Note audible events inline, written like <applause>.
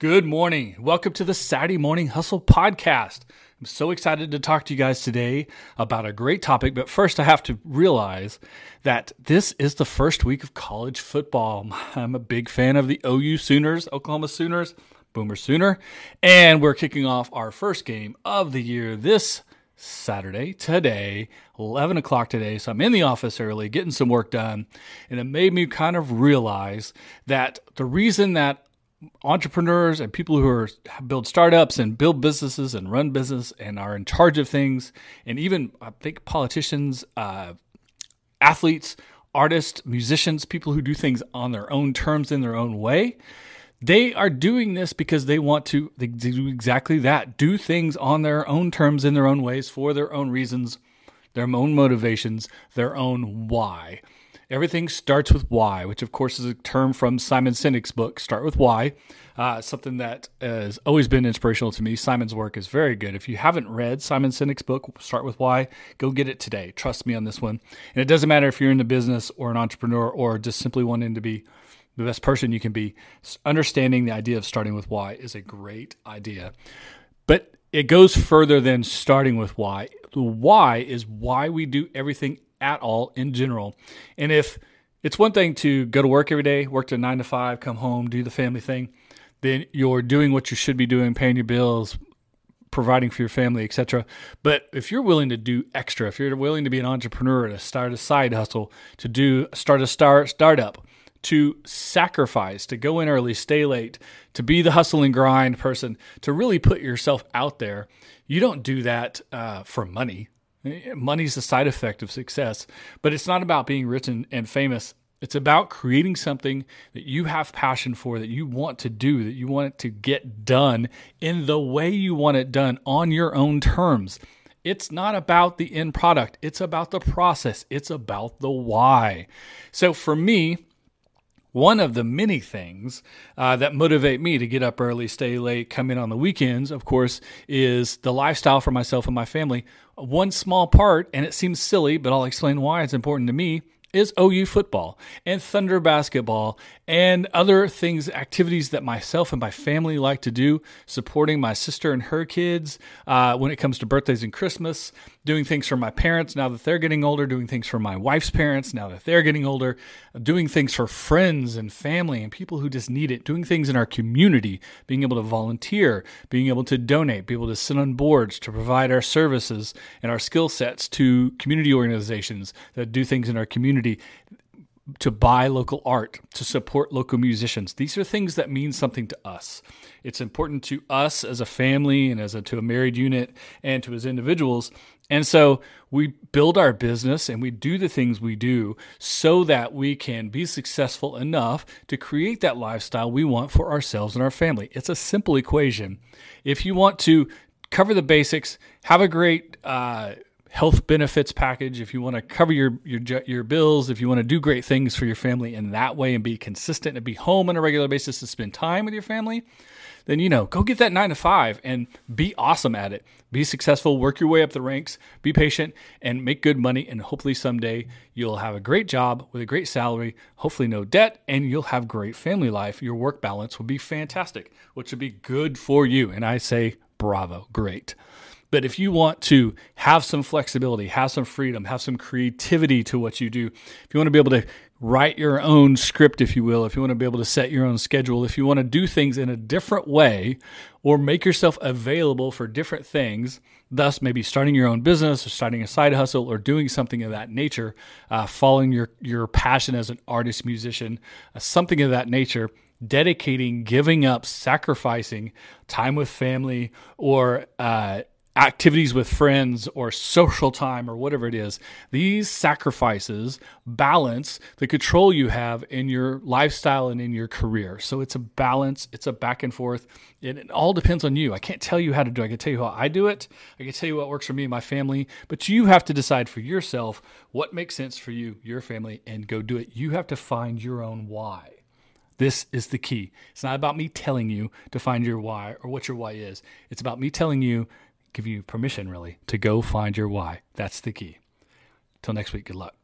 Good morning. Welcome to the Saturday Morning Hustle Podcast. I'm so excited to talk to you guys today about a great topic. But first, I have to realize that this is the first week of college football. <laughs> I'm a big fan of the OU Sooners, Oklahoma Sooners, Boomer Sooner. And we're kicking off our first game of the year this Saturday, today, 11 o'clock today. So I'm in the office early, getting some work done. And it made me kind of realize that the reason that entrepreneurs and people who are build startups and build businesses and run business and are in charge of things. And even i think politicians uh, athletes artists musicians people who do things on their own terms in their own way they are doing this because they want to they do exactly that. Do things on their own terms in their own ways for their own reasons their own motivations their own why Everything starts with why, which of course is a term from Simon Sinek's book, Start with Why. Uh, something that has always been inspirational to me. Simon's work is very good. If you haven't read Simon Sinek's book, Start with Why, go get it today. Trust me on this one. And it doesn't matter if you're in the business or an entrepreneur or just simply wanting to be the best person you can be. Understanding the idea of starting with why is a great idea. But it goes further than starting with why. The why is why we do everything at all in general. And if it's one thing to go to work every day, work to nine to five, come home, do the family thing, then you're doing what you should be doing, paying your bills, providing for your family, etc. But if you're willing to do extra, if you're willing to be an entrepreneur, to start a side hustle, to do start a start startup, to sacrifice, to go in early, stay late, to be the hustle and grind person, to really put yourself out there, you don't do that uh, for money. Money's a side effect of success, but it's not about being rich and, and famous. It's about creating something that you have passion for, that you want to do, that you want it to get done in the way you want it done on your own terms. It's not about the end product, it's about the process, it's about the why. So for me, one of the many things uh, that motivate me to get up early, stay late, come in on the weekends, of course, is the lifestyle for myself and my family. One small part, and it seems silly, but I'll explain why it's important to me, is OU football and Thunder basketball and other things, activities that myself and my family like to do, supporting my sister and her kids uh, when it comes to birthdays and Christmas, doing things for my parents now that they're getting older, doing things for my wife's parents now that they're getting older, doing things for friends and family and people who just need it, doing things in our community, being able to volunteer, being able to donate, be able to sit on boards to provide our services and our skill sets to community organizations that do things in our community to buy local art, to support local musicians. These are things that mean something to us. It's important to us as a family and as a, to a married unit and to as individuals. And so we build our business and we do the things we do so that we can be successful enough to create that lifestyle we want for ourselves and our family. It's a simple equation. If you want to cover the basics, have a great uh, health benefits package, if you want to cover your your your bills, if you want to do great things for your family in that way and be consistent and be home on a regular basis to spend time with your family, then you know, go get that 9 to 5 and be awesome at it. Be successful, work your way up the ranks, be patient and make good money and hopefully someday you'll have a great job with a great salary, hopefully no debt and you'll have great family life. Your work balance will be fantastic, which would be good for you. And I say bravo, great. But if you want to have some flexibility, have some freedom, have some creativity to what you do, if you want to be able to write your own script, if you will, if you want to be able to set your own schedule, if you want to do things in a different way or make yourself available for different things, thus maybe starting your own business or starting a side hustle or doing something of that nature, uh, following your, your passion as an artist, musician, uh, something of that nature, dedicating, giving up, sacrificing time with family or uh, activities with friends or social time or whatever it is, these sacrifices balance the control you have in your lifestyle and in your career. So it's a balance, it's a back and forth. It, it all depends on you. I can't tell you how to do it. I can tell you how I do it. I can tell you what works for me and my family, but you have to decide for yourself what makes sense for you, your family, and go do it. You have to find your own why. This is the key. It's not about me telling you to find your why or what your why is. It's about me telling you give you permission, really, to go find your why. That's the key. Till next week, good luck.